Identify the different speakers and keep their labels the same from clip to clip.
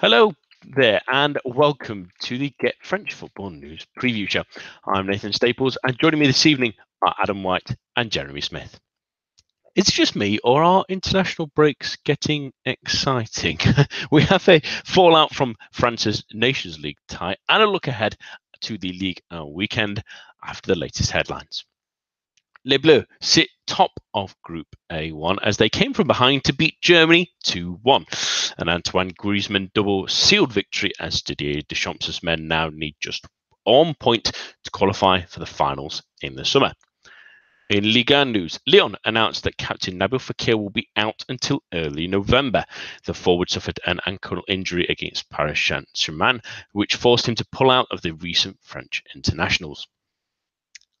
Speaker 1: Hello there, and welcome to the Get French Football News Preview Show. I'm Nathan Staples, and joining me this evening are Adam White and Jeremy Smith. Is it just me, or are international breaks getting exciting? we have a fallout from France's Nations League tie and a look ahead to the league uh, weekend after the latest headlines. Les Bleus sit top of Group A1 as they came from behind to beat Germany 2 1. An Antoine Griezmann double sealed victory as Didier Deschamps' men now need just on point to qualify for the finals in the summer. In Liga news, Lyon announced that captain Nabil Fekir will be out until early November. The forward suffered an ankle injury against Paris Saint-Germain, which forced him to pull out of the recent French internationals.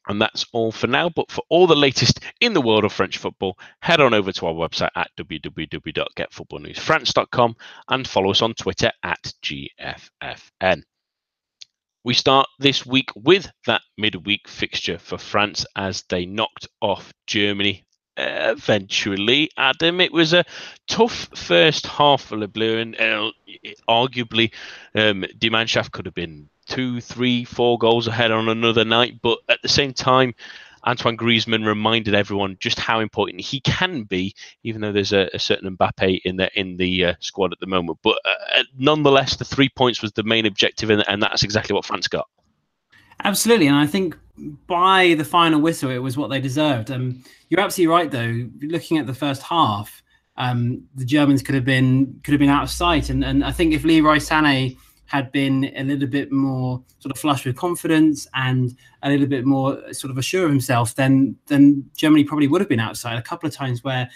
Speaker 1: And that's all for now. But for all the latest in the world of French football, head on over to our website at www.getfootballnewsfrance.com and follow us on Twitter at GFFN. We start this week with that midweek fixture for France as they knocked off Germany eventually. Adam, it was a tough first half for Le Bleu, and uh, arguably um, could have been two, three, four goals ahead on another night. But at the same time, Antoine Griezmann reminded everyone just how important he can be, even though there's a, a certain Mbappe in the in the uh, squad at the moment. But uh, nonetheless, the three points was the main objective, and, and that's exactly what France got.
Speaker 2: Absolutely, and I think by the final whistle, it was what they deserved. Um, you're absolutely right, though. Looking at the first half, um, the Germans could have been could have been out of sight, and and I think if Leroy Sané had been a little bit more sort of flush with confidence and a little bit more sort of assured of himself, then then Germany probably would have been outside. A couple of times where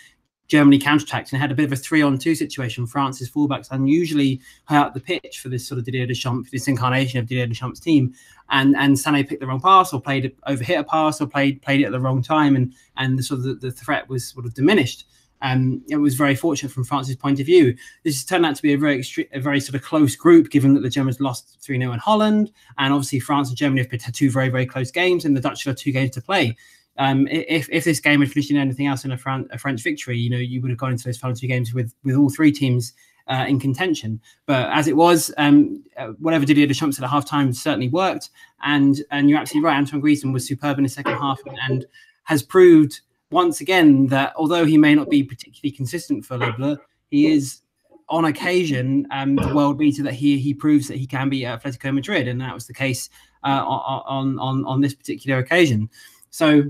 Speaker 2: Germany counterattacked and had a bit of a three-on-two situation. France's fullbacks unusually high up the pitch for this sort of Didier Deschamps, this incarnation of Didier Deschamps' team, and and Sané picked the wrong pass or played overhit a pass or played played it at the wrong time, and and the sort of the, the threat was sort of diminished. Um, it was very fortunate from France's point of view. This has turned out to be a very extre- a very sort of close group, given that the Germans lost 3 0 in Holland. And obviously, France and Germany have had two very, very close games, and the Dutch have two games to play. Um, if, if this game had finished in anything else in a, Fran- a, French victory, you know, you would have gone into those final two games with, with all three teams uh, in contention. But as it was, um, uh, whatever Didier Deschamps said at half time certainly worked. And and you're absolutely right. Antoine Griezmann was superb in the second half and, and has proved once again that although he may not be particularly consistent for Le he is on occasion um, the world beater that he he proves that he can be at Atletico Madrid, and that was the case uh, on on on this particular occasion. So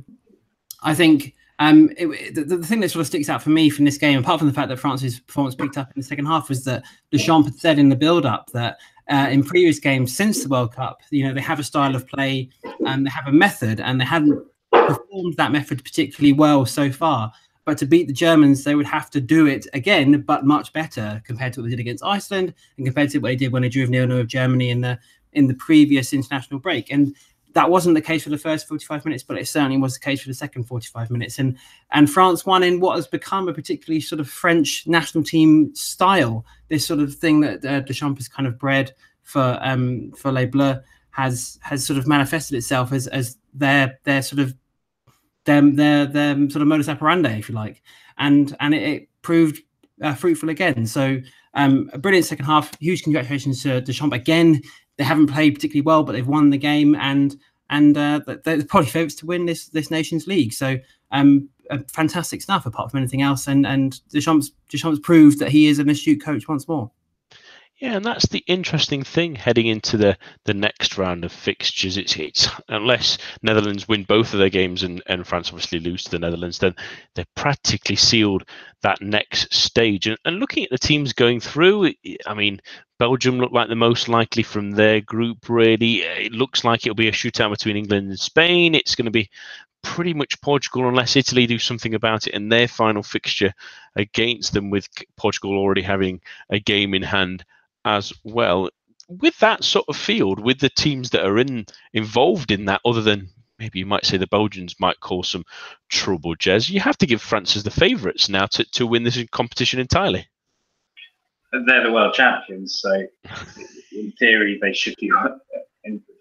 Speaker 2: I think. Um, it, the, the, thing that sort of sticks out for me from this game, apart from the fact that France's performance picked up in the second half, was that Deschamps had said in the build-up that uh, in previous games since the World Cup, you know, they have a style of play and they have a method, and they hadn't performed that method particularly well so far. But to beat the Germans, they would have to do it again, but much better compared to what they did against Iceland and compared to what they did when they drew nil nil of Germany in the in the previous international break. And that wasn't the case for the first 45 minutes, but it certainly was the case for the second 45 minutes. And and France won in what has become a particularly sort of French national team style. This sort of thing that uh, Deschamps has kind of bred for um, for Les Bleus has has sort of manifested itself as as their their sort of them their their sort of modus operandi, if you like, and and it, it proved uh, fruitful again. So um, a brilliant second half. Huge congratulations to Deschamps again. They haven't played particularly well, but they've won the game, and and uh, they're probably favourites to win this this Nations League. So um, fantastic stuff, apart from anything else. And and Deschamps Deschamps proved that he is an astute coach once more.
Speaker 1: Yeah, and that's the interesting thing heading into the, the next round of fixtures. It's it's unless Netherlands win both of their games and, and France obviously lose to the Netherlands, then they're practically sealed that next stage. And, and looking at the teams going through, I mean, Belgium look like the most likely from their group. Really, it looks like it'll be a shootout between England and Spain. It's going to be pretty much Portugal unless Italy do something about it in their final fixture against them, with Portugal already having a game in hand as well. With that sort of field, with the teams that are in involved in that, other than maybe you might say the Belgians might cause some trouble, Jez, you have to give France as the favourites now to, to win this competition entirely.
Speaker 3: They're the world champions, so in theory they should be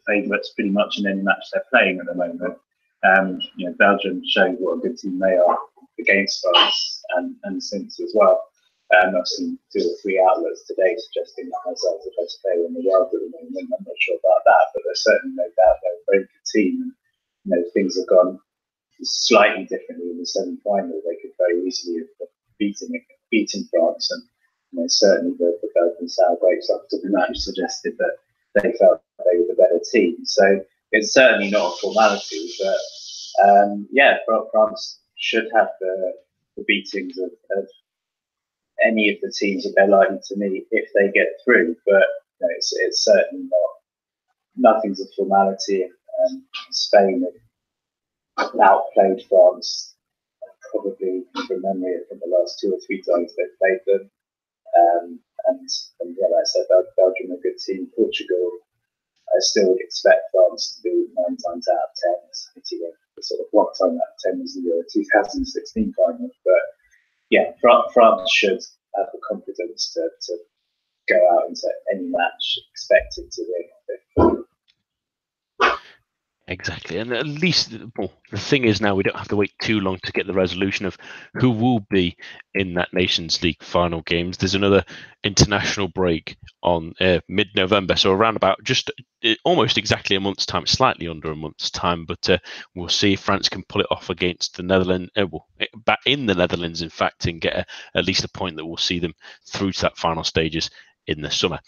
Speaker 3: favourites pretty much in any match they're playing at the moment. Um, you know, Belgium showed what a good team they are against France and, and since as well. Um, I've seen two or three outlets today suggesting that Hazard's the best player in the world at the moment. I'm not sure about that, but there's certainly no doubt they're a very good team. And, you know, things have gone slightly differently in the semi-final. They could very easily have beaten beaten France, and you know, certainly the, the Belgian sour grapes after the match suggested that they felt they were the better team. So it's certainly not a formality, but um, yeah, France should have the, the beatings of, of any of the teams that they're likely to meet if they get through. But you know, it's, it's certainly not. Nothing's a formality. Um, Spain have outplayed France probably from memory from the last two or three times they've played them. Um, and, and yeah, like I said, Belgium are a good team. Portugal, I still would expect France to be nine times out of ten. It's sort of one time out of ten was the Euro 2016 final. But yeah, France should have the confidence to, to go out into any match expecting to win.
Speaker 1: Exactly, and at least well, the thing is now we don't have to wait too long to get the resolution of who will be in that Nations League final games. There's another international break on uh, mid-November, so around about just uh, almost exactly a month's time, slightly under a month's time. But uh, we'll see if France can pull it off against the Netherlands, uh, well, eh, back in the Netherlands, in fact, and get a, at least a point that will see them through to that final stages in the summer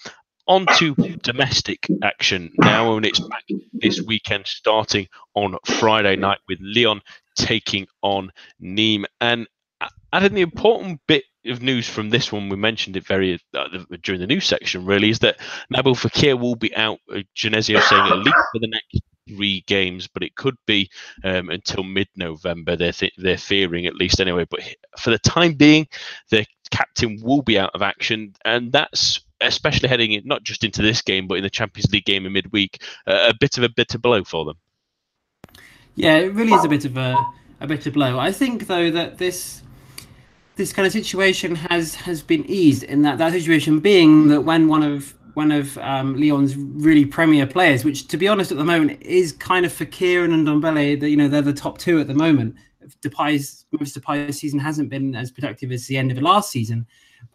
Speaker 1: on to domestic action now, and it's back this weekend, starting on Friday night with Lyon taking on Nîmes. And adding the important bit of news from this one, we mentioned it very uh, during the news section, really, is that Nabil Fekir will be out. Uh, Genesio saying at least for the next three games, but it could be um, until mid-November. They're th- they're fearing at least anyway. But for the time being, the captain will be out of action, and that's especially heading in, not just into this game, but in the Champions League game in midweek, uh, a bit of a bitter blow for them.
Speaker 2: Yeah, it really is a bit of a a bitter blow. I think though that this this kind of situation has has been eased in that that situation being that when one of one of um, Lyon's really premier players, which to be honest at the moment is kind of Fekir and Ndombele, that you know they're the top two at the moment. Depay's most Depay's season hasn't been as productive as the end of the last season,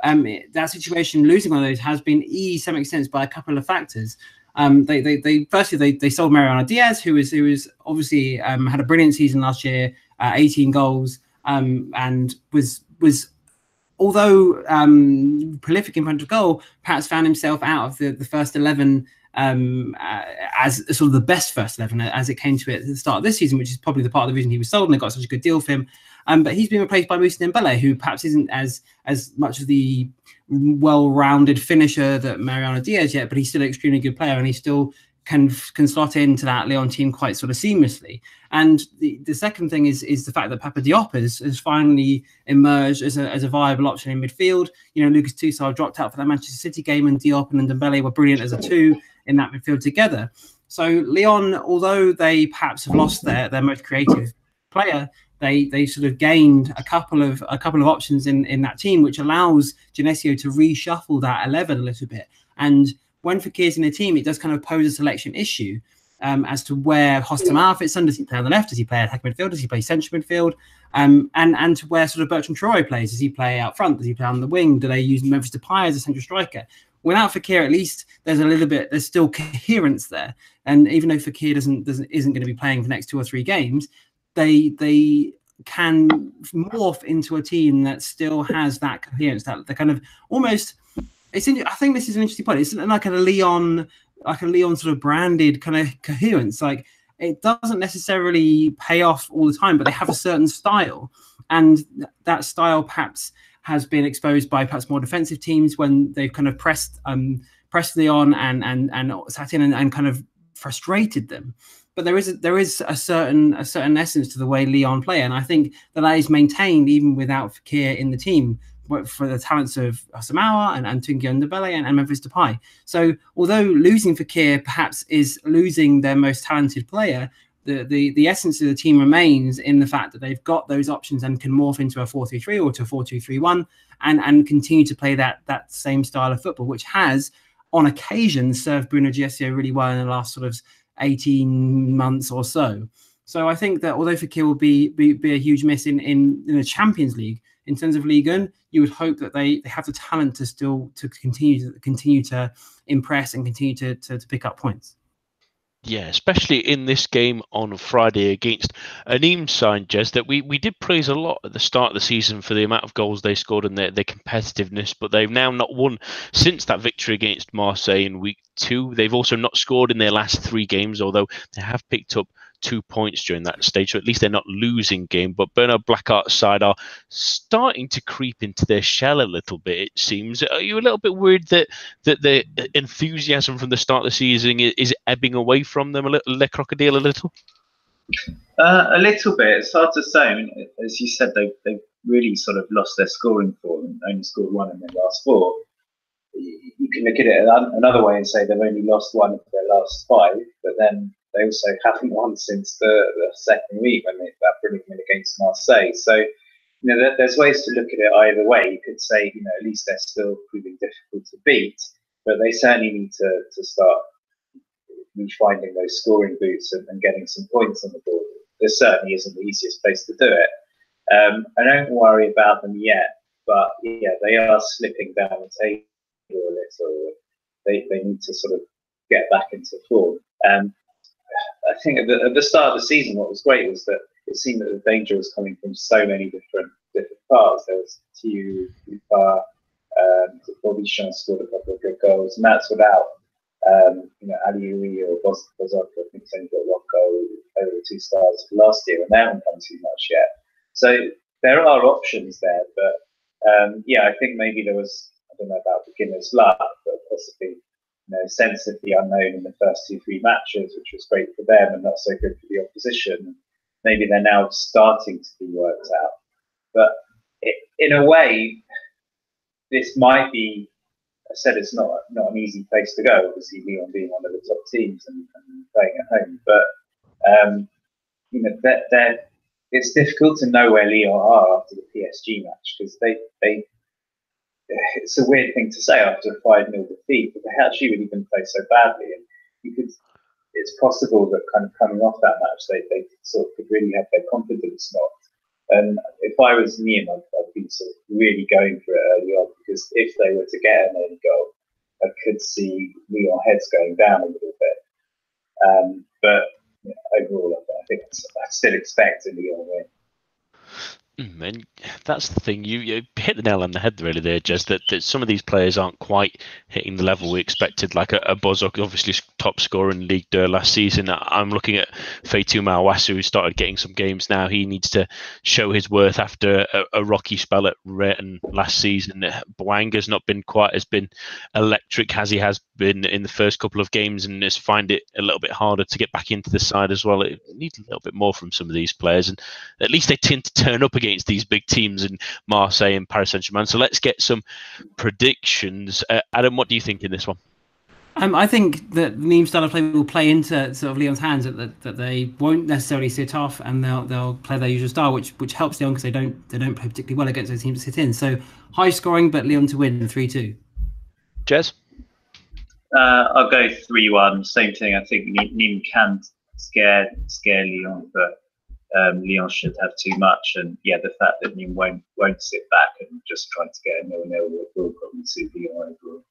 Speaker 2: um, that situation, losing one of those, has been eased some extent by a couple of factors. Um, they, they, they, firstly, they, they sold Mariano Diaz, who was, who was obviously um, had a brilliant season last year, uh, 18 goals, um, and was, was, although um, prolific in front of goal, perhaps found himself out of the, the first 11 um, uh, as sort of the best first 11 as it came to it at the start of this season, which is probably the part of the reason he was sold and they got such a good deal for him. Um, but he's been replaced by Moussa Dembele, who perhaps isn't as as much of the well-rounded finisher that Mariano Diaz yet, but he's still an extremely good player, and he still can can slot into that Lyon team quite sort of seamlessly. And the, the second thing is is the fact that Papa Diop has, has finally emerged as a, as a viable option in midfield. You know, Lucas Tousart dropped out for that Manchester City game, and Diop and Dembele were brilliant as a two in that midfield together. So Lyon, although they perhaps have lost their their most creative player, they they sort of gained a couple of a couple of options in in that team, which allows Genesio to reshuffle that eleven a little bit. And when Fekir's in the team, it does kind of pose a selection issue um, as to where Hostamar fits in. Does he play on the left? Does he play attack midfield? Does he play central midfield? Um, and and to where sort of Bertrand Traoré plays. Does he play out front? Does he play on the wing? Do they use Memphis Depay as a central striker? Without Fekir, at least there's a little bit. There's still coherence there. And even though Fekir doesn't doesn't isn't going to be playing for the next two or three games, they they can morph into a team that still has that coherence, that the kind of almost. It's. In, I think this is an interesting point. It's like a Lyon, like a Lyon sort of branded kind of coherence. Like it doesn't necessarily pay off all the time, but they have a certain style, and that style perhaps has been exposed by perhaps more defensive teams when they've kind of pressed um pressed Lyon and and and sat in and, and kind of frustrated them but there is a, there is a certain a certain essence to the way Lyon play, and I think that that is maintained even without Fekir in the team for the talents of Asamoah and, Tanguy Ndombele and, and Memphis Depay. So although losing Fekir perhaps is losing their most talented player, the, the, the essence of the team remains in the fact that they've got those options and can morph into a 4-3-3 or to a 4-2-3-1 and, and continue to play that that same style of football, which has on occasion served Bruno Genesio really well in the last sort of 18 months or so. So I think that although Fekir will be, be, be a huge miss in, in, in the Champions League, in terms of Ligue 1, you would hope that they, they have the talent to still to continue to continue to impress and continue to, to, to pick up points.
Speaker 1: Yeah, especially in this game on Friday against a Nîmes side, Jez, that we, we did praise a lot at the start of the season for the amount of goals they scored and their, their competitiveness, but they've now not won since that victory against Marseille in week two. They've also not scored in their last three games, although they have picked up two points during that stage, so at least they're not losing game. But Bernard Blaquart's side are starting to creep into their shell a little bit. It seems. Are you a little bit worried that that the enthusiasm from the start of the season is, ebbing away from them a little, Le Crocodile a little?
Speaker 3: Uh, a little bit. It's hard to say. I mean, as you said, they they really sort of lost their scoring form and only scored one in their last four. You can look at it another way and say they've only lost one of their last five, but then they also haven't won since the, the second week when they, that brilliant win against Marseille. So, you know, there, there's ways to look at it either way. You could say, you know, at least they're still proving difficult to beat, but they certainly need to, to start refinding those scoring boots and, and getting some points on the board. This certainly isn't the easiest place to do it. Um, I don't worry about them yet, but yeah, they are slipping down the table a little. They, they need to sort of get back into form. Um, I think at the, at the, start of the season, what was great was that it seemed that the danger was coming from so many different different parts. There was Thiou, Upa, um, Bobby Sean scored a couple of good goals, and that's without um, you know Aliou or Bozok. I think only got one goal over the two stars last year, and they haven't come too much yet. So there are options there, but um, yeah, I think maybe there was I don't know about beginner's luck, but possibly know, sense of the unknown in the first two, three matches, which was great for them and not so good for the opposition. Maybe they're now starting to be worked out. But it, in a way, this might be. I said it's not not an easy place to go. Obviously, Lyon being one of the top teams and, and playing at home, but um, you know that that it's difficult to know where Lyon are after the PSG match because they they it's a weird thing to say after a 5 0 defeat, but they actually really didn't play so badly. And you could, it's possible that kind of coming off that match, they, they sort of could really have their confidence knocked. And if I was Nîmes, I'd, I'd be sort of really going for it early on because if they were to get an early goal, I could see Lyon heads going down a little bit. Um, but overall, I think I still expect a Lyon win.
Speaker 1: Mm, and that's the thing. You, you hit the nail on the head, really. There, just that, that some of these players aren't quite hitting the level we expected. Like a, a Bozok, obviously top scorer in League last season. I'm looking at Faitout Maouassa, who started getting some games now. He needs to show his worth after a, a rocky spell at Rennes last season. Bouanga's not been quite as been electric as he has been in the first couple of games, and just find it a little bit harder to get back into the side as well. It needs a little bit more from some of these players, and at least they tend to turn up again against these big teams in Marseille and Paris Saint Germain. So let's get some predictions. Uh, Adam, what do you think in this one?
Speaker 2: Um, I think that Nîmes style of play will play into sort of Lyon's hands that, that, that they won't necessarily sit off and they'll they'll play their usual style, which which helps Lyon because they don't they don't play particularly well against those teams that sit in. So high scoring, but Lyon to win three two.
Speaker 1: Jez,
Speaker 3: uh, I'll go three one. Same thing. I think Nîmes can scare scare Lyon, but um, Lyon should have too much. And yeah, the fact that Lyon won't won't sit back and just try to get a nil nil will, probably suit Lyon overall.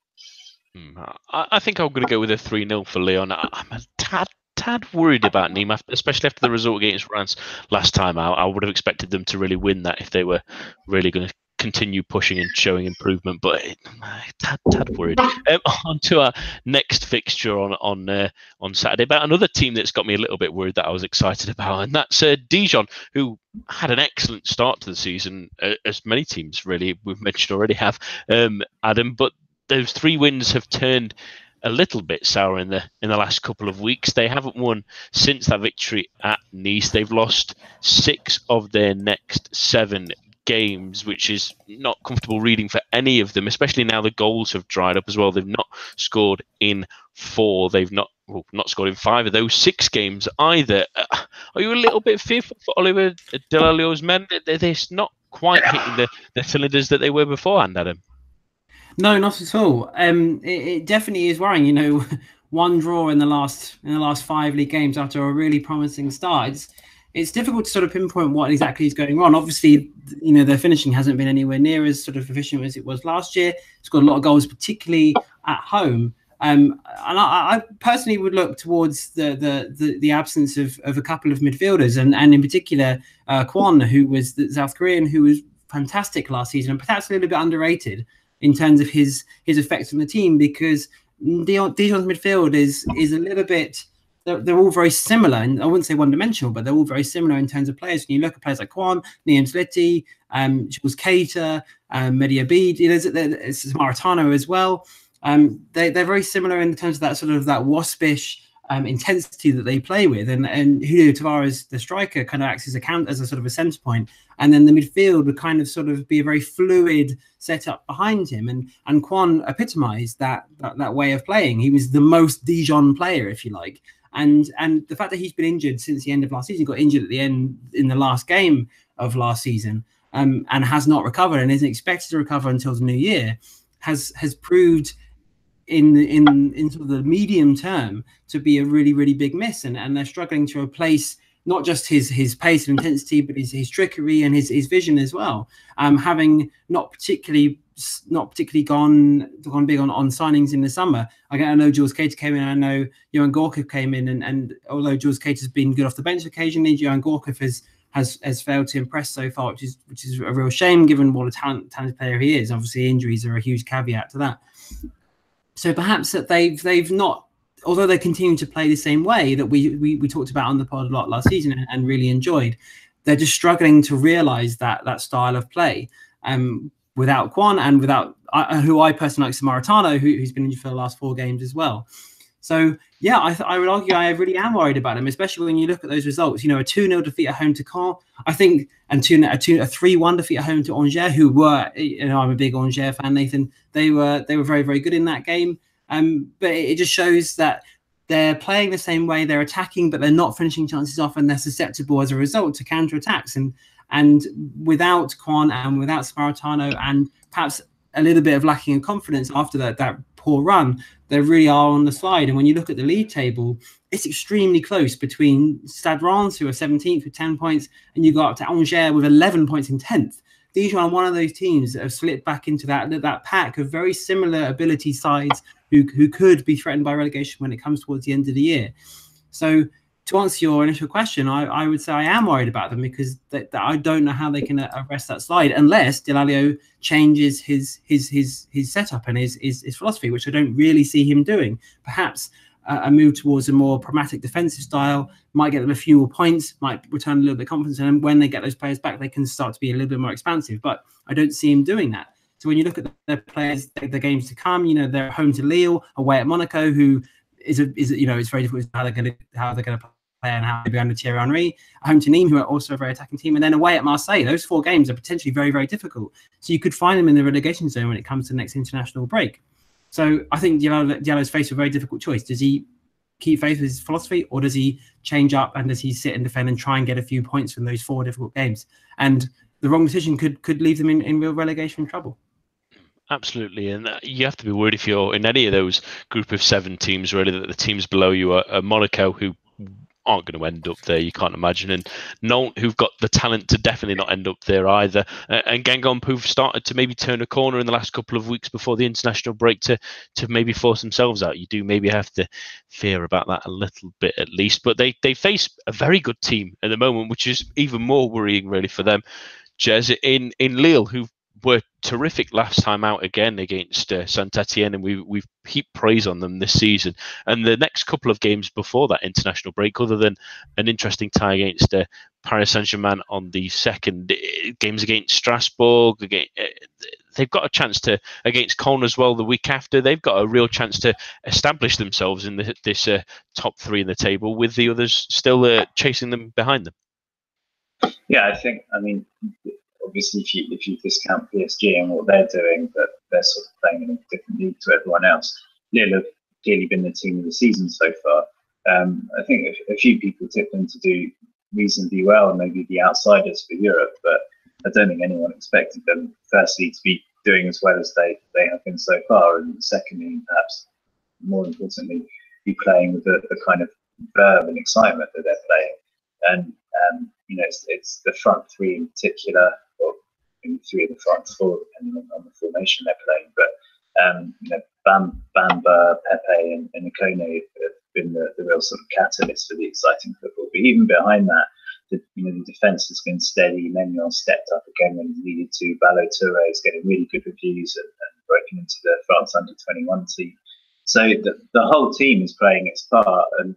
Speaker 1: Hmm, I, think I'm going to go with a 3 0 for Lyon. I'm a tad, tad worried about Nîmes, especially after the result against France last time out. I would have expected them to really win that if they were really going to continue pushing and showing improvement, but it, tad, tad worried. Um, on to our next fixture on on uh, on Saturday about another team that's got me a little bit worried that I was excited about, and that's uh, Dijon, who had an excellent start to the season, uh, as many teams really we've mentioned already have, um, Adam. But those three wins have turned a little bit sour in the in the last couple of weeks. They haven't won since that victory at Nice. They've lost six of their next seven games, which is not comfortable reading for any of them, especially now the goals have dried up as well. They've not scored in four. They've not well, not scored in five of those six games either. Uh, are you a little bit fearful for Olivier Dall'Oglio's men? They're, they're not quite hitting the, the cylinders that they were beforehand, Adam.
Speaker 2: No, not at all. Um, it, it definitely is worrying. You know, one draw in the last in the last five league games after a really promising start. It's, it's difficult to sort of pinpoint what exactly is going on. Obviously, you know, their finishing hasn't been anywhere near as sort of efficient as it was last year. It's got a lot of goals, particularly at home. Um, and I, I, personally would look towards the the the, the absence of, of a couple of midfielders, and and in particular uh, Kwon, who was the South Korean, who was fantastic last season, and perhaps a little bit underrated in terms of his his effects on the team because Dijon's midfield is is a little bit they're, they're all very similar, and I wouldn't say one dimensional, but they're all very similar in terms of players. When you look at players like Kwon, Naïm Sliti, um, Jules Keita, um, Mehdi Abeid, there's, there's Samaritano as well. Um, they, they're very similar in terms of that sort of that waspish um, intensity that they play with, and and Julio Tavares, the striker, kind of acts as a count as a sort of a centre point, and then the midfield would kind of sort of be a very fluid setup behind him, and and Kwon epitomised that, that that way of playing. He was the most Dijon player, if you like, and and the fact that he's been injured since the end of last season, got injured at the end in the last game of last season, um, and has not recovered and isn't expected to recover until the new year, has has proved in in in sort of the medium term to be a really really big miss, and and they're struggling to replace not just his his pace and intensity, but his, his trickery and his, his vision as well. Um, having not particularly not particularly gone gone big on, on signings in the summer. I, know Jules Keita came in. I know Yoann Gourcuff came in, and, and although Jules has been good off the bench occasionally, Yoann Gourcuff has has has failed to impress so far, which is which is a real shame given what a talent, talented player he is. Obviously, injuries are a huge caveat to that. So perhaps that they've they've not, although they continue to play the same way that we we, we talked about on the pod a lot last season and, and really enjoyed, they're just struggling to realize that that style of play. Um, without Kwon and without uh, who I personally like Samaritano, who, has been injured for the last four games as well. So yeah, I, th- I would argue I really am worried about him, especially when you look at those results. You know, a two 0 defeat at home to Caen, I think, and two a two a three one defeat at home to Angers, who were you know I'm a big Angers fan, Nathan. They were they were very very good in that game. Um, but it, it just shows that they're playing the same way. They're attacking, but they're not finishing chances off, and they're susceptible as a result to counter attacks. And and without Kwon and without Samaritano and perhaps a little bit of lacking in confidence after that that poor run, they really are on the slide. And when you look at the league table, it's extremely close between Stade who are 17th with 10 points, and you go up to Angers with 11 points in 10th. These are one of those teams that have slipped back into that that pack of very similar ability sides who, who could be threatened by relegation when it comes towards the end of the year. So to answer your initial question, I, I would say I am worried about them because that, that I don't know how they can uh, arrest that slide unless Dall'Oglio changes his his his his setup and his, his, his philosophy, which I don't really see him doing. Perhaps uh, a move towards a more pragmatic defensive style might get them a few more points, might return a little bit of confidence, and when they get those players back, they can start to be a little bit more expansive. But I don't see him doing that. So when you look at the players, the games to come, you know they're home to Lille, away at Monaco, who is a, is you know it's very difficult how they're going to how they're going to play and how they be under Thierry Henry, home to Nîmes, who are also a very attacking team, and then away at Marseille. Those four games are potentially very, very difficult. So you could find them in the relegation zone when it comes to the next international break. So I think Diallo, Diallo's faced a very difficult choice. Does he keep faith with his philosophy, or does he change up and does he sit and defend and try and get a few points from those four difficult games? And the wrong decision could could leave them in, in real relegation trouble.
Speaker 1: Absolutely, and uh, you have to be worried if you're in any of those group of seven teams. Really, that the teams below you are, are Monaco, who aren't going to end up there. You can't imagine. And Nantes, who've got the talent to definitely not end up there either. Uh, and Guingamp, who've started to maybe turn a corner in the last couple of weeks before the international break to to maybe force themselves out. You do maybe have to fear about that a little bit at least. But they they face a very good team at the moment, which is even more worrying really for them. Jez in in Lille, who've were terrific last time out again against uh, Saint Etienne, and we, we've heaped praise on them this season. And the next couple of games before that international break, other than an interesting tie against uh, Paris Saint Germain on the second, uh, games against Strasbourg, again, uh, they've got a chance to against Caen as well the week after. They've got a real chance to establish themselves in the, this uh, top three in the table, with the others still uh, chasing them behind them.
Speaker 3: Yeah, I think. I mean, obviously if you if you discount PSG and what they're doing, that they're sort of playing in a different league to everyone else. Lille have clearly been the team of the season so far. Um, I think a, a, few people tip them to do reasonably well, and maybe the outsiders for Europe, but I don't think anyone expected them, firstly, to be doing as well as they, they have been so far, and secondly, perhaps more importantly, be playing with the, the kind of verve and excitement that they're playing. And Um, you know, it's, it's, the front three in particular, or three of the front four, depending on, on the formation they're playing. But um, you know, Bam, Bamba, Pepe, and, and have been the, the real sort of catalyst for the exciting football. But even behind that, the, you know, the defence has been steady. Maignan stepped up again when he needed to. Ballo Touré is getting really good reviews and, and breaking into the France under 21 team. So the, the whole team is playing its part. And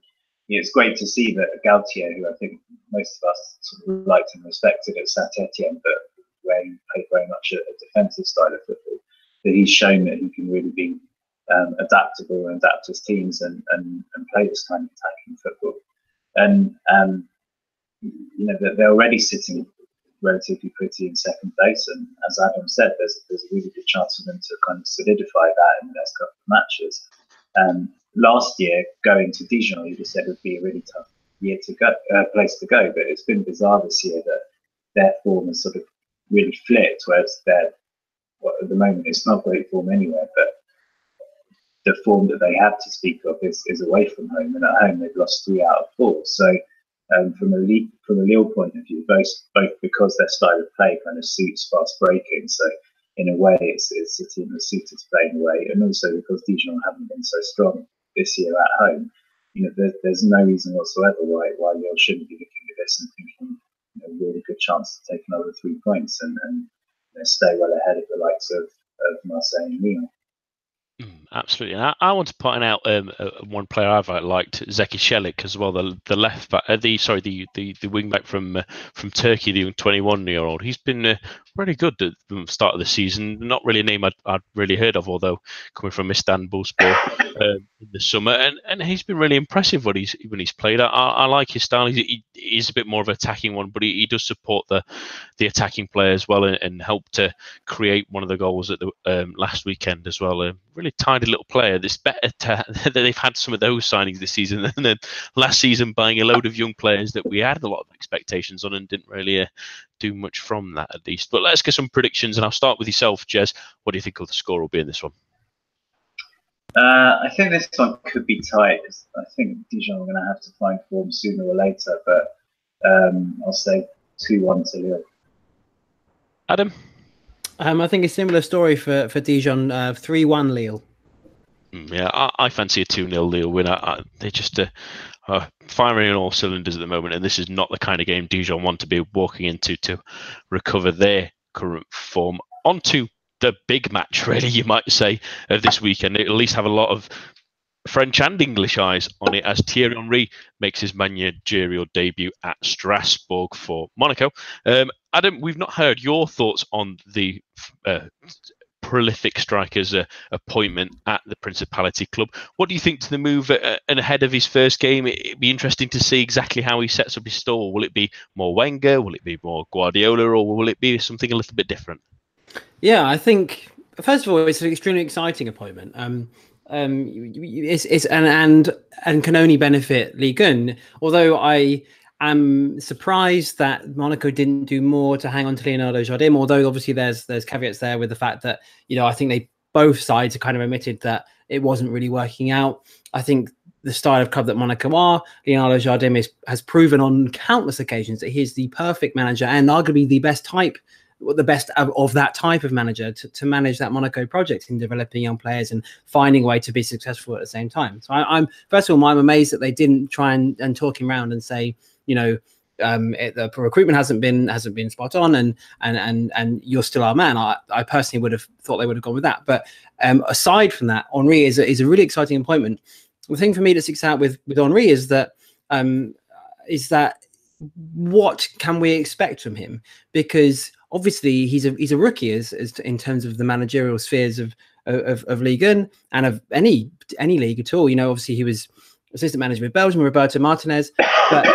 Speaker 3: you know, it's great to see that Galtier, who I think most of us sort of liked and respected at Saint Etienne, but where he played very much a, a defensive style of football, but he's shown that he can really be um, adaptable and adapt his teams and, and, and play this kind of attacking football. And um, you know they're already sitting relatively pretty in second place, and as Adam said, there's there's a really good chance for them to kind of solidify that in the next couple of matches. Um, last year, going to Dijon, you just said would be a really tough year to go, uh, place to go, but it's been bizarre this year that their form has sort of really flipped, whereas they're well, at the moment it's not great form anywhere, but the form that they have to speak of is, is away from home, and at home they've lost three out of four. So um, from a Lille, from a Lille point of view, both both because their style of play kind of suits fast breaking. So in a way, it's it's a team that's suited to playing away, and also because Dijon haven't been so strong this year at home. You know, there, there's no reason whatsoever why why Lille shouldn't be looking at this and thinking, know, really good chance to take another three points and, and you know, stay well ahead of the likes of, of Marseille and Lyon.
Speaker 1: Mm, absolutely, I, I, want to point out um, uh, one player I've uh, liked, Zeki Çelik as well. The the left back, uh, the sorry, the the, the wing back from uh, from Turkey, the 21 year old. He's been uh, really good at the start of the season. Not really a name I'd, I'd really heard of, although coming from Istanbulspor um, in the summer, and, and he's been really impressive when he's when he's played. I, I like his style. He's, he, a bit more of an attacking one, but he, he does support the the attacking play as well, and, and help to create one of the goals at the um, last weekend as well. Um, really tidy little player. It's better that they've had some of those signings this season than then last season buying a load of young players that we had a lot of expectations on and didn't really uh, do much from that at least. But let's get some predictions, and I'll start with yourself, Jez. What do you think of the score will be in this one?
Speaker 3: Uh, I think this one could be tight. I think Dijon are going to have to find form sooner or later, but um, I'll say 2 1 to Lille.
Speaker 1: Adam?
Speaker 2: Um, I think a similar story for, for Dijon, uh, 3 uh, 1 Lille.
Speaker 1: Mm, yeah, I, I, fancy a 2 0 Lille win. I, I, they just uh, are firing on all cylinders at the moment, and this is not the kind of game Dijon want to be walking into to recover their current form. On to the big match, really, you might say, of this weekend. It'll at least have a lot of French and English eyes on it as Thierry Henry makes his managerial debut at Strasbourg for Monaco. Um, Adam, we've not heard your thoughts on the uh, prolific striker's uh, appointment at the Principality Club. What do you think to the move uh, and ahead of his first game? It'd be interesting to see exactly how he sets up his stall. Will it be more Wenger? Will it be more Guardiola? Or will it be something a little bit different?
Speaker 2: Yeah, I think first of all, it's an extremely exciting appointment. Um, um, it's, it's and and and can only benefit Ligue 1. Although I am surprised that Monaco didn't do more to hang on to Leonardo Jardim. Although obviously there's there's caveats there with the fact that you know I think they both sides kind of admitted that it wasn't really working out. I think the style of club that Monaco are, Leonardo Jardim is, has proven on countless occasions that he's the perfect manager and arguably the best type the best of, of, that type of manager to, to manage that Monaco project in developing young players and finding a way to be successful at the same time. So I, am first of all, I'm amazed that they didn't try and, and talk him around and say, you know, um, it, the recruitment hasn't been hasn't been spot on, and and and and you're still our man. I, I personally would have thought they would have gone with that. But um, aside from that, Henry is a, is a really exciting appointment. The thing for me that sticks out with with Henry is that um, is that what can we expect from him? Because obviously he's a he's a rookie as, as in terms of the managerial spheres of of, of Ligue 1 and of any any league at all. You know, obviously he was assistant manager with Belgium, Roberto Martinez, but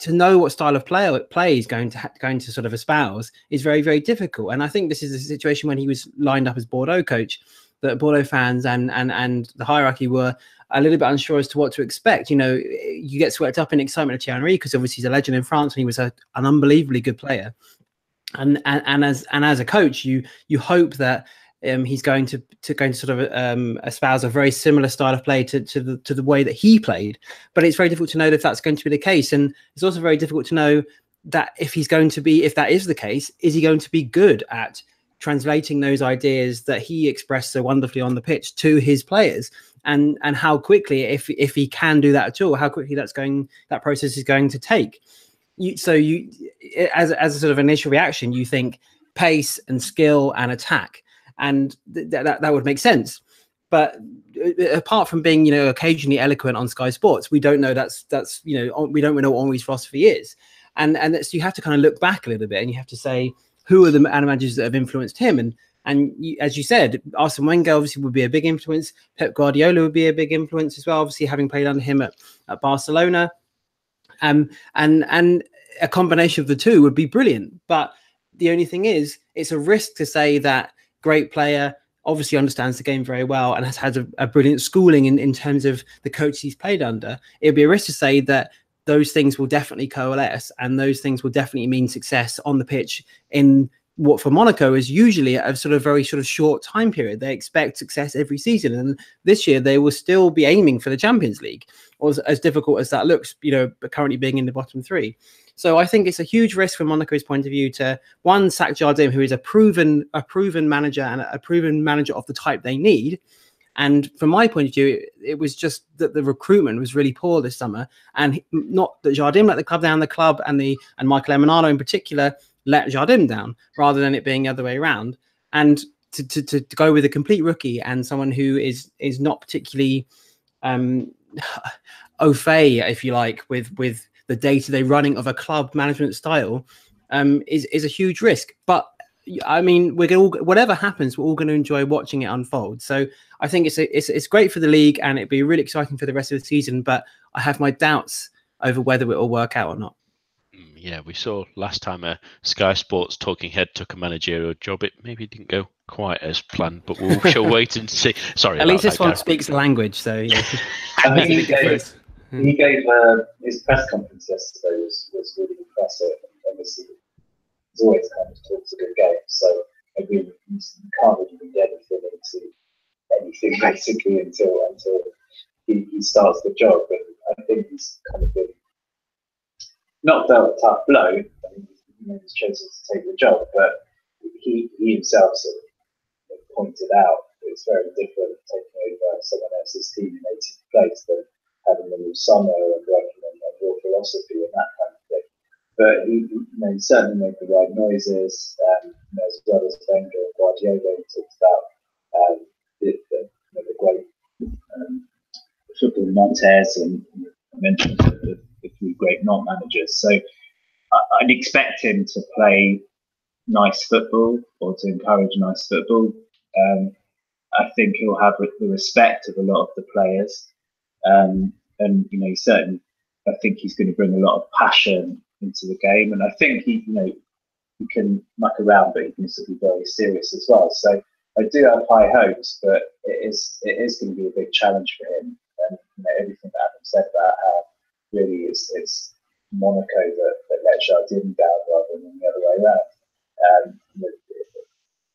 Speaker 2: to know what style of player play he's going to ha- going to sort of espouse is very very difficult. And I think this is a situation when he was lined up as Bordeaux coach that Bordeaux fans and and and the hierarchy were a little bit unsure as to what to expect. You know, you get swept up in excitement of Thierry because obviously he's a legend in France and he was a, an unbelievably good player and, and and as and as a coach you you hope that um, he's going to, to going to sort of um, espouse a very similar style of play to, to the to the way that he played. But it's very difficult to know if that's going to be the case, and it's also very difficult to know that if he's going to be, if that is the case, is he going to be good at translating those ideas that he expressed so wonderfully on the pitch to his players? And and how quickly, if if he can do that at all, how quickly that's going, that process is going to take. You, so you, as as a sort of initial reaction, you think pace and skill and attack and th- that that would make sense. But uh, apart from being, you know, occasionally eloquent on Sky Sports, we don't know that's that's you know we don't know what Henry's philosophy is, and and so you have to kind of look back a little bit and you have to say who are the managers that have influenced him and. And you, as you said, Arsene Wenger obviously would be a big influence. Pep Guardiola would be a big influence as well. Obviously, having played under him at, at Barcelona, um, and and a combination of the two would be brilliant. But the only thing is, it's a risk to say that great player, obviously understands the game very well and has had a, a brilliant schooling in, in terms of the coach he's played under. It would be a risk to say that those things will definitely coalesce and those things will definitely mean success on the pitch in what for Monaco is usually a sort of very sort of short time period. They expect success every season, and this year they will still be aiming for the Champions League, or as, as difficult as that looks. You know, but currently being in the bottom three. So I think it's a huge risk from Monaco's point of view to one sack Jardim, who is a proven a proven manager and a proven manager of the type they need. And from my point of view, it, it was just that the recruitment was really poor this summer, and not that Jardim let the club down. The club and the and Michael Emenalo in particular let Jardim down, rather than it being the other way around. And to, to, to go with a complete rookie and someone who is is not particularly um, au fait, if you like, with with the day-to-day running of a club management style um, is is a huge risk. But I mean, we're to whatever happens, we're all going to enjoy watching it unfold. So I think it's a, it's it's great for the league and it'd be really exciting for the rest of the season. But I have my doubts over whether it will work out or not.
Speaker 1: Mm, yeah, we saw last time a Sky Sports talking head took a managerial job. It maybe didn't go quite as planned, but we'll shall wait and see. Sorry,
Speaker 2: at least this one speaks the language, so yeah.
Speaker 3: Hmm. He gave uh, his press conference yesterday was, was really impressive. And obviously, he's always kind of talks a good game. So I mean, you can't really read anything into anything basically until until he, he starts the job. And I think he's kind of been not dealt a tough blow. I mean, you know, he's chosen to take the job, but he, he himself sort of pointed out it's very different taking over someone else's team in 18th place than having a new summer and working on, your philosophy and that kind of thing. But he, you know, he certainly made the right noises, um, you know, as well as Wenger and Guardiola. Talked about um, the, the, you know, the great um, football Nantes and know, mentioned the, the, three great not managers. So I, I'd expect him to play nice football or to encourage nice football. Um, I think he'll have the respect of a lot of the players. Um, and you know, certainly, I think he's going to bring a lot of passion into the game. And I think he, you know, he can muck around, but he can also be very serious as well. So I do have high hopes, but it is it is going to be a big challenge for him. And you know, everything that Adam said about how really it's, it's Monaco that, that let Jardim down rather than the other way around. Um,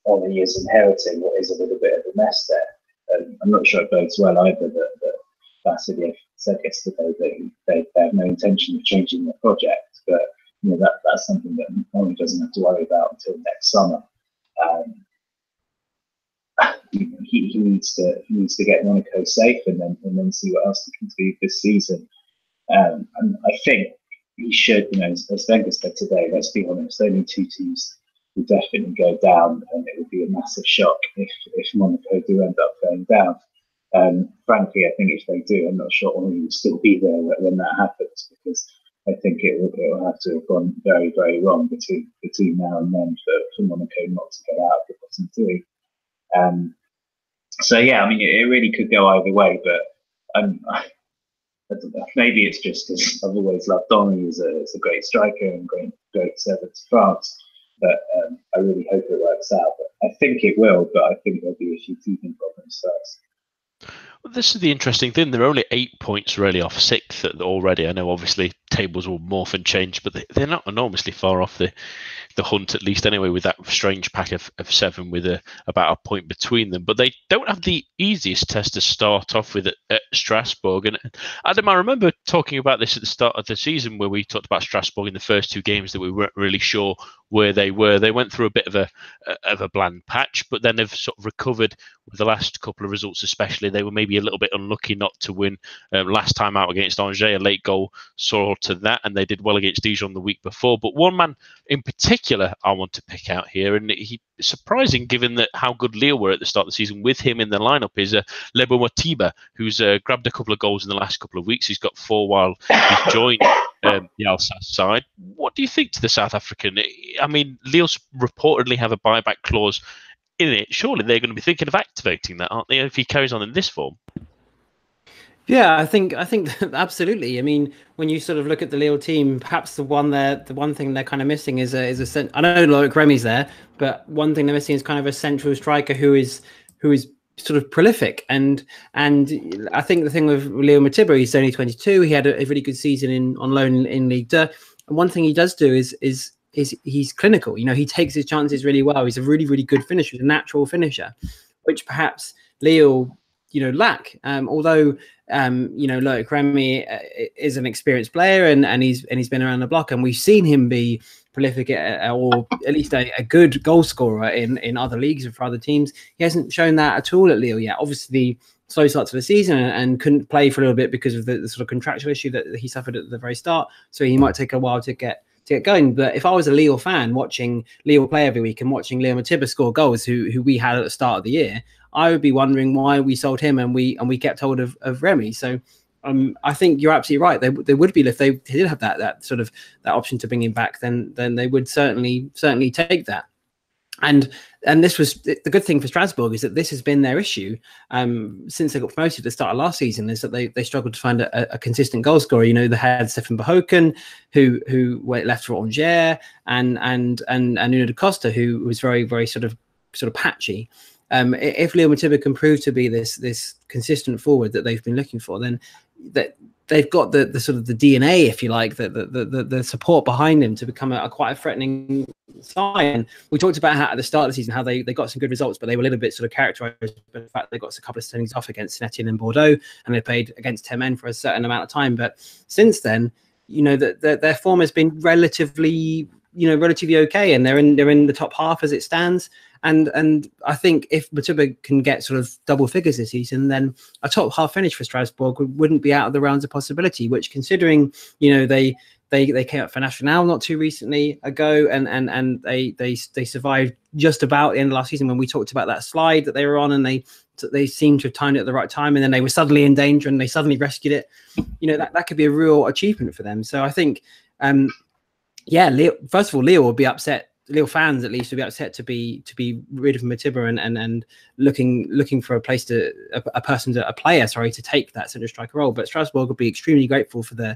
Speaker 3: know, Henry is inheriting what is a little bit of a mess there. And I'm not sure it bodes well either that, that Vasiliev said yesterday that they, they have no intention of changing the project, but you know that that's something that Norwich doesn't have to worry about until next summer. Um, he, he needs to he needs to get Monaco safe and then and then see what else he can do this season. Um, and I think he should, you know, as, as Wenger said today, let's be honest, only two teams will definitely go down, and it would be a massive shock if if Monaco do end up going down. Um, frankly, I think if they do, I'm not sure he will still be there when that happens because I think it will, it will have to have gone very, very wrong between between now and then for, for Monaco not to get out of the bottom three. Um, so yeah, I mean, it, it, really could go either way, but um, maybe it's just because I've always loved Donny as a, as a great striker and great great servant to France. But um, I really hope it works out. But I think it will, but I think there'll be a few teething problems first.
Speaker 1: Well, this is the interesting thing. They're only eight points really off sixth already. I know obviously tables will morph and change, but they're not enormously far off the the hunt at least anyway with that strange pack of, of seven with a, about a point between them but they don't have the easiest test to start off with at, at strasbourg and adam i remember talking about this at the start of the season where we talked about strasbourg in the first two games that we weren't really sure where they were they went through a bit of a of a bland patch but then they've sort of recovered with the last couple of results especially they were maybe a little bit unlucky not to win um, last time out against angers a late goal saw to that and they did well against dijon the week before but one man in particular I want to pick out here, and he surprising given that how good Lille were at the start of the season with him in the lineup is uh, Lebo Mothiba, who's uh, grabbed a couple of goals in the last couple of weeks. He's got four while he's joined um, the Alsace side. What do you think to the South African? I mean, Lille reportedly have a buyback clause in it. Surely they're going to be thinking of activating that, aren't they? If he carries on in this form.
Speaker 2: Yeah, I think I think absolutely. I mean, when you sort of look at the Lille team, perhaps the one there, the one thing they're kind of missing is a is a. I know Loic Remy's there, but one thing they're missing is kind of a central striker who is who is sort of prolific. And and I think the thing with Lebo Mothiba, he's only 22. He had a, a really good season in on loan in League Two. And one thing he does do is is is he's clinical. You know, he takes his chances really well. He's a really really good finisher, a natural finisher, which perhaps Leo you know lack. Um, although um, you know, Loic Remy uh, is an experienced player and, and he's and he's been around the block, and we've seen him be prolific at, or at least a, a, good goal scorer in in other leagues and for other teams. He hasn't shown that at all at Lille yet. Obviously, slow start to the season and, and couldn't play for a little bit because of the, the, sort of contractual issue that he suffered at the very start. So he might take a while to get to get going. But if I was a Lille fan watching Lille play every week and watching Lebo Mothiba score goals, who who we had at the start of the year, I would be wondering why we sold him and we and we kept hold of, of Remy. So um, I think you're absolutely right. They, they would be if they did have that that sort of that option to bring him back, then then they would certainly certainly take that. And and this was the good thing for Strasbourg is that this has been their issue um, since they got promoted at the start of last season is that they, they struggled to find a, a consistent goal scorer. You know, they had Stefan Bahoken who who went left for Angers and and and and Nuno da Costa who was very very sort of sort of patchy um, if Lebo Mothiba can prove to be this this consistent forward that they've been looking for, then that they've got the, the sort of the DNA, if you like, the the the, the support behind him to become a, a quite a threatening And we talked about how at the start of the season how they, they got some good results, but they were a little bit sort of characterized by the fact they got a couple of standings off against Saint Etienne and Bordeaux, and they played against 10 men for a certain amount of time. But since then, you know, that the, their form has been relatively you know relatively okay and they're in they're in the top half as it stands and and I think if Mothiba can get sort of double figures this season, then a top half finish for Strasbourg wouldn't be out of the realms of possibility. Which, considering you know they they they came up for National not too recently ago, and and and they they they survived just about the end of last season when we talked about that slide that they were on, and they they seemed to have timed it at the right time, and then they were suddenly in danger, and they suddenly rescued it. You know that that could be a real achievement for them. So I think. um yeah, Leo, first of all, Leo will be upset Lille fans at least would be upset to be to be rid of Mothiba and and and looking looking for a place to a, a, person to a player sorry to take that centre striker role. But Strasbourg would be extremely grateful for the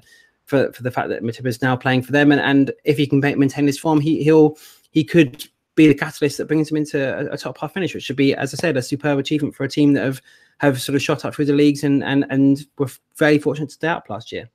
Speaker 2: for for the fact that Mothiba is now playing for them and and if he can maintain his form, he he'll he could be the catalyst that brings him into a, a top half finish, which should be, as I said, a superb achievement for a team that have have sort of shot up through the leagues and and and were very fortunate to stay up last year.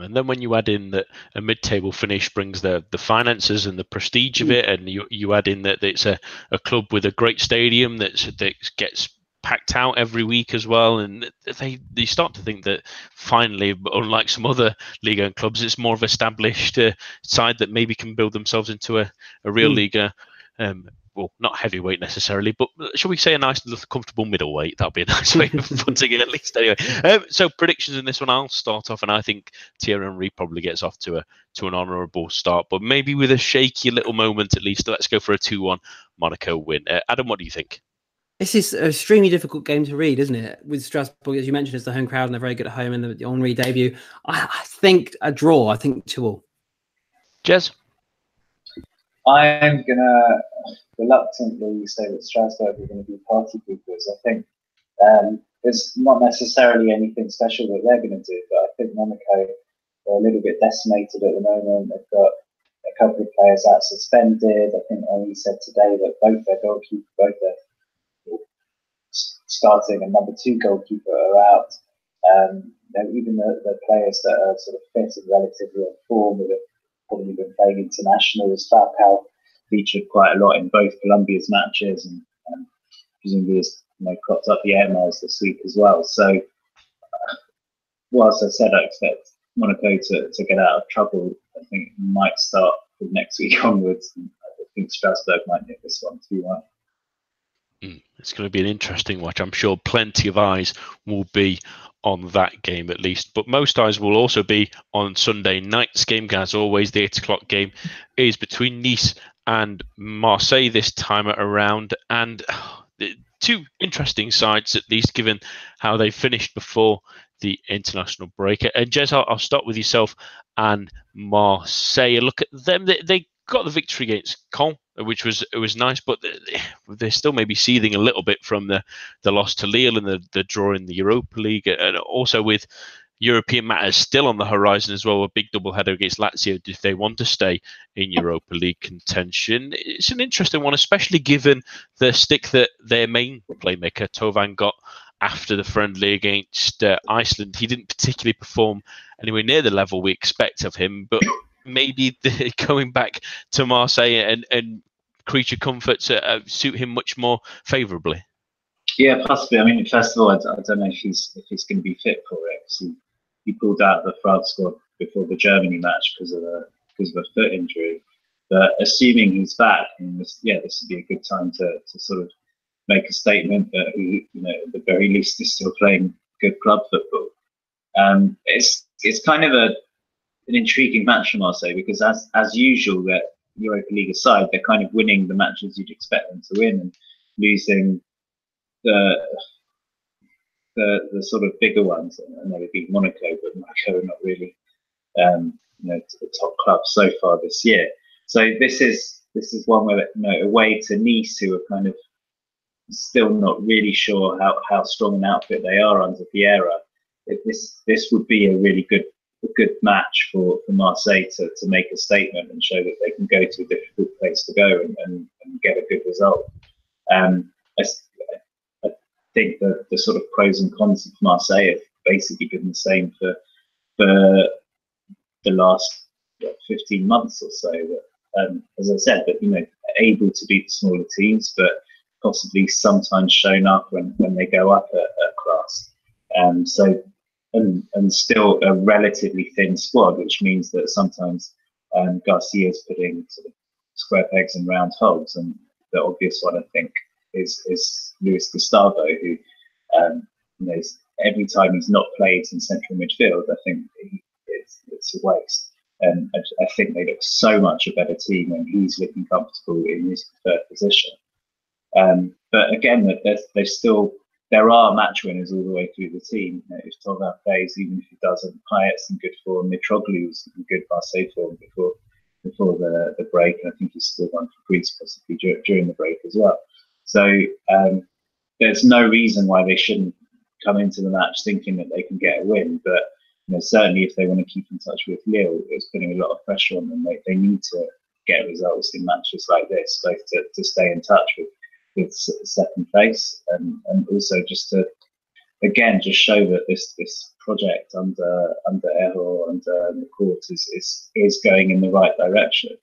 Speaker 1: And then when you add in that a mid-table finish brings the the finances and the prestige of mm. it, and you you add in that it's a, a club with a great stadium that's that gets packed out every week as well, and they they start to think that finally, unlike some other Liga and clubs, it's more of established uh, side that maybe can build themselves into a, a real mm. Liga um, well, not heavyweight necessarily, but shall we say a nice, comfortable middleweight? That'll be a nice way of putting it, at least. Anyway, um, so predictions in this one, I'll start off, and I think Thierry Henry probably gets off to a to an honourable start, but maybe with a shaky little moment at least. Let's go for a two-one Monaco win. Uh, Adam, what do you think?
Speaker 2: This is an extremely difficult game to read, isn't it? With Strasbourg, as you mentioned, it's the home crowd and they're very good at home, and the, the Henry debut. I, I think a draw. I think two all.
Speaker 1: Jez.
Speaker 3: I'm gonna reluctantly say that Strasbourg are going to be party poopers. I think um, there's not necessarily anything special that they're going to do, but I think Monaco are a little bit decimated at the moment. They've got a couple of players out suspended. I think Oli said today that both their goalkeepers, both their starting and number two goalkeeper are out. Um, you know, even the, the players that are sort of fit and relatively on form have probably been playing internationals, Falcao featured quite a lot in both Colombia's matches and um, presumably has you know, cropped up the air miles this week as well. So, whilst I said I expect Monaco to, to get out of trouble, I think might start from next week onwards. And I think Strasbourg might nick this one 2 1.
Speaker 1: Mm, it's going to be an interesting watch. I'm sure plenty of eyes will be on that game at least, but most eyes will also be on Sunday night's game. As always, the eight o'clock game is between Nice and Marseille this time around, and two interesting sides at least, given how they finished before the international break. And Jez, I'll, I'll start with yourself and Marseille. Look at them; they, they got the victory against Caen, which was it was nice, but they're still maybe seething a little bit from the the loss to Lille and the the draw in the Europa League, and also with European matters still on the horizon as well. A big double header against Lazio if they want to stay in Europa League contention. It's an interesting one, especially given the stick that their main playmaker Thauvin got after the friendly against uh, Iceland. He didn't particularly perform anywhere near the level we expect of him, but maybe the, going back to Marseille and, and creature comforts uh, suit him much more favourably.
Speaker 3: Yeah, possibly. I mean, first of all, I, I, don't know if he's if he's going to be fit for it. He, he pulled out the France squad before the Germany match because of a because of a foot injury. But assuming he's back, this, yeah, this would be a good time to, to sort of make a statement that he, you know, at the very least, is still playing good club football. Um, it's it's kind of a an intriguing match from Marseille because, as as usual, that Europa League aside, they're kind of winning the matches you'd expect them to win and losing the the, the sort of bigger ones. I know they beat Monaco, but Monaco are not really um, you know the top club so far this year. So this is this is one where you know away to Nice, who are kind of still not really sure how, how strong an outfit they are under Vieira. This this would be a really good a good match for, for Marseille to, to make a statement and show that they can go to a difficult place to go and, and, and get a good result. Um, I, I think that the sort of pros and cons of Marseille have basically been the same for for the last what, 15 months or so. Um, as I said, but you know, able to beat the smaller teams, but possibly sometimes shown up when, when they go up a, a class. Um, so, and, and still a relatively thin squad, which means that sometimes um, Garcia is putting sort of square pegs in round holes. And the obvious one, I think, is, is Luis Gustavo, who, um, you know, every time he's not played in central midfield, I think he, it's, it's a waste. And I, I, think they look so much a better team when he's looking comfortable in his preferred position. Um, but again, they're, they're still there are match winners all the way through the team. You know, if Thauvin plays, even if he doesn't, Payet's in good form, Mitroglou's in good Marseille form before before the, the break, and I think he's still on for Greece possibly dur- during the break as well. So um, there's no reason why they shouldn't come into the match thinking that they can get a win. But you know, certainly if they want to keep in touch with Lille, it's putting a lot of pressure on them. They, they need to get results in matches like this, both to, to stay in touch with with second place, and, and also just to again just show that this this project under under Eyraud and McCourt is, is is going in the right direction.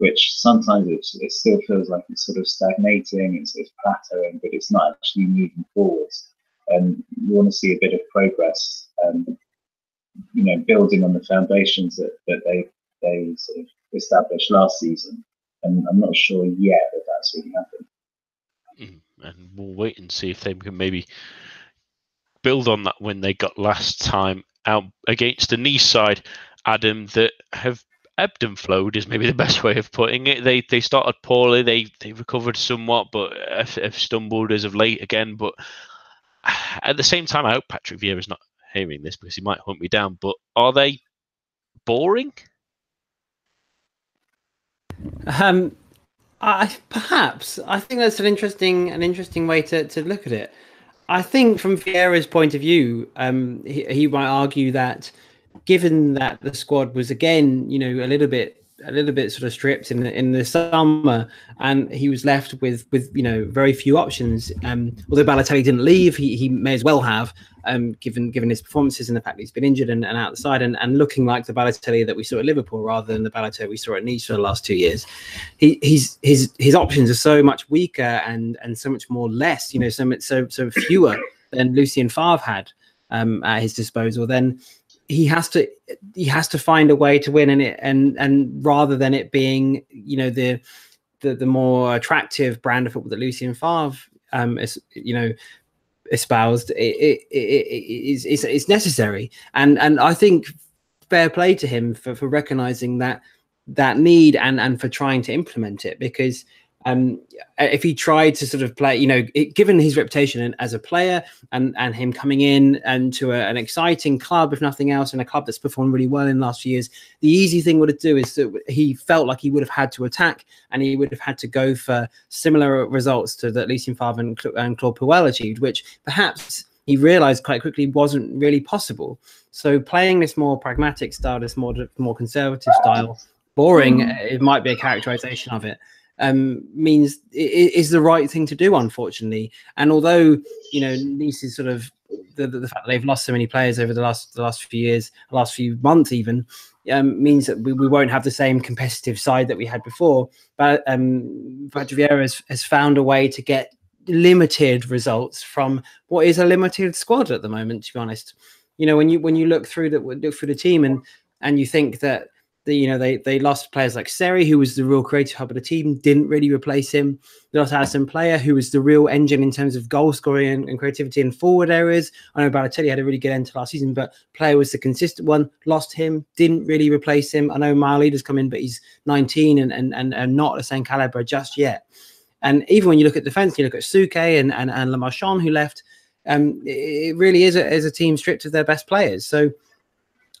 Speaker 3: Which sometimes it, it still feels like it's sort of stagnating, it's, it's plateauing, but it's not actually moving forwards. And you want to see a bit of progress, um, you know, building on the foundations that, that they they sort of established last season. And I'm not sure yet that that's really happened.
Speaker 1: Mm, and we'll wait and see if they can maybe build on that win they got last time out against the Nice side, Adam, that have ebbed and flowed is maybe the best way of putting it. They they started poorly, they they recovered somewhat, but have, have stumbled as of late again. But at the same time, I hope Patrick Vieira is not hearing this because he might hunt me down. But are they boring?
Speaker 2: Um, I perhaps I think that's an interesting an interesting way to, to look at it. I think from Vieira's point of view, um, he, he might argue that given that the squad was again, you know, a little bit a little bit sort of stripped in the, in the summer, and he was left with with you know very few options. Um, although Balotelli didn't leave, he, he may as well have, um, given given his performances and the fact that he's been injured and, and outside and, and looking like the Balotelli that we saw at Liverpool rather than the Balotelli we saw at Nice for the last two years. He, he's his his options are so much weaker and and so much more less, you know, so much so so fewer than Lucien Favre had um, at his disposal. Then he has to he has to find a way to win in it. And and rather than it being you know the the, the more attractive brand of football that Lucien Favre um is you know espoused it, it, it, it is it's necessary. And and I think fair play to him for for recognizing that that need and and for trying to implement it because um, if he tried to sort of play, you know, it, given his reputation as a player and and him coming in and to a, an exciting club, if nothing else, and a club that's performed really well in the last few years, the easy thing would have do is that he felt like he would have had to attack and he would have had to go for similar results to that Lucien Favre and, and Claude Puel achieved, which perhaps he realized quite quickly wasn't really possible. So playing this more pragmatic style, this more more conservative style, boring, it might be a characterization of it um, means is the right thing to do, unfortunately. And although you know Nice is sort of the, the, the, fact that they've lost so many players over the last the last few years, the last few months even, um, means that we, we won't have the same competitive side that we had before. But um, Vieira has, has found a way to get limited results from what is a limited squad at the moment. To be honest, you know when you when you look through the look through the team and and you think that the, you know, they they lost players like Seri, who was the real creative hub of the team, didn't really replace him. They lost Alassane Pléa, who was the real engine in terms of goal scoring and, and, creativity in forward areas. I know Balotelli had a really good end to last season, but Pléa was the consistent one. Lost him, didn't really replace him. I know Maolída's come in, but he's 19 and, and, and, and not the same caliber just yet. And even when you look at defense, you look at Souquet and, and, and Le Marchand, who left, um, it, really is a, is a team stripped of their best players. So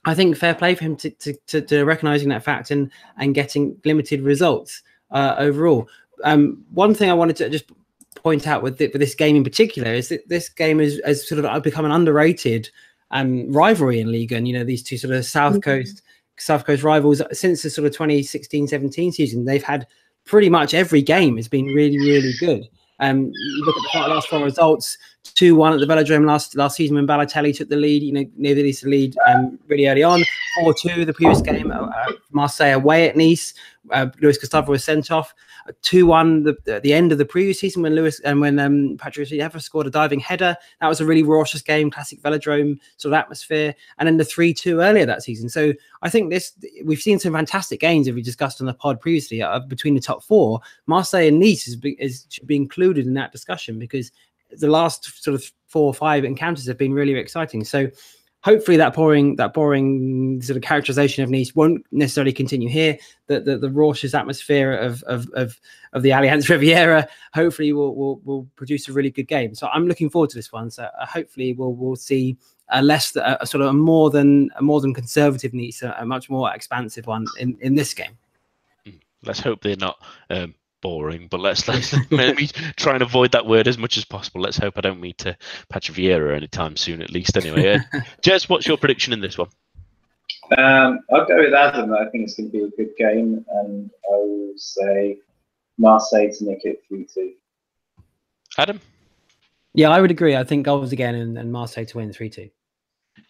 Speaker 2: I think fair play for him to, to, to, to recognizing that fact and, and getting limited results uh, overall. Um, one thing I wanted to just point out with, the, with this game in particular is that this game has, has sort of become an underrated um, rivalry in Liga. And, you know, these two sort of South mm-hmm. Coast South Coast rivals since the sort of 2016-17 season, they've had pretty much every game has been really, really good. Um, you look at the last four results: two one at the Velodrome last last season when Balotelli took the lead. You know, near the lead um, really early on. Four two the previous game, uh, Marseille away at Nice. Uh, Luis Gustavo was sent off two one the, the end of the previous season when Lewis and when um, Patrick Vieira scored a diving header. That was a really raucous game, classic velodrome sort of atmosphere. And then the three two earlier that season. So I think this we've seen some fantastic games. If we discussed on the pod previously uh, between the top four, Marseille and Nice is, is should be included in that discussion because the last sort of four or five encounters have been really exciting. So hopefully that boring that boring sort of characterization of Nice won't necessarily continue here. The the, the raucous atmosphere of of of, of the Allianz Riviera hopefully will, will will produce a really good game. So I'm looking forward to this one. So uh, hopefully we'll we'll see a less a, a sort of a more than a more than conservative Nice, a, a much more expansive one in in this game.
Speaker 1: Hmm. Let's hope they're not um, boring, but let's let's let me try and avoid that word as much as possible. Let's hope I don't meet uh, Patrick Vieira anytime soon, at least. Anyway, uh, Jez, what's your prediction in this one?
Speaker 3: Um, I'll go with Adam. I think it's going to be a good game, and I will say Marseille to nick it three two.
Speaker 1: Adam.
Speaker 2: Yeah, I would agree. I think goals again, and, and Marseille to win three two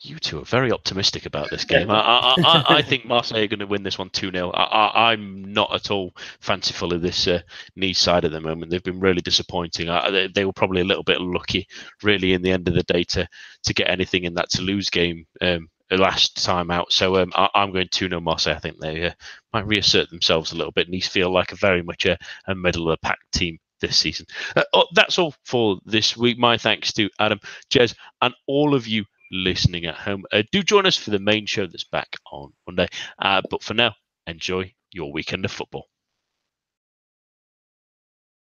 Speaker 1: you two are very optimistic about this game. I, I, I, I, think Marseille are going to win this one 2 0. I, am not at all fanciful of this uh, Nice side at the moment. They've been really disappointing. They, they, were probably a little bit lucky, really, in the end of the day to, to get anything in that Toulouse game um, last time out. So um, I, am going 2 0 Marseille. I think they uh, might reassert themselves a little bit. Nice feel like a very much a, a middle of the pack team this season. Uh, oh, that's all for this week. My thanks to Adam, Jez, and all of you listening at home. Uh, do join us for the main show that's back on Monday. Uh, but for now, enjoy your weekend of football.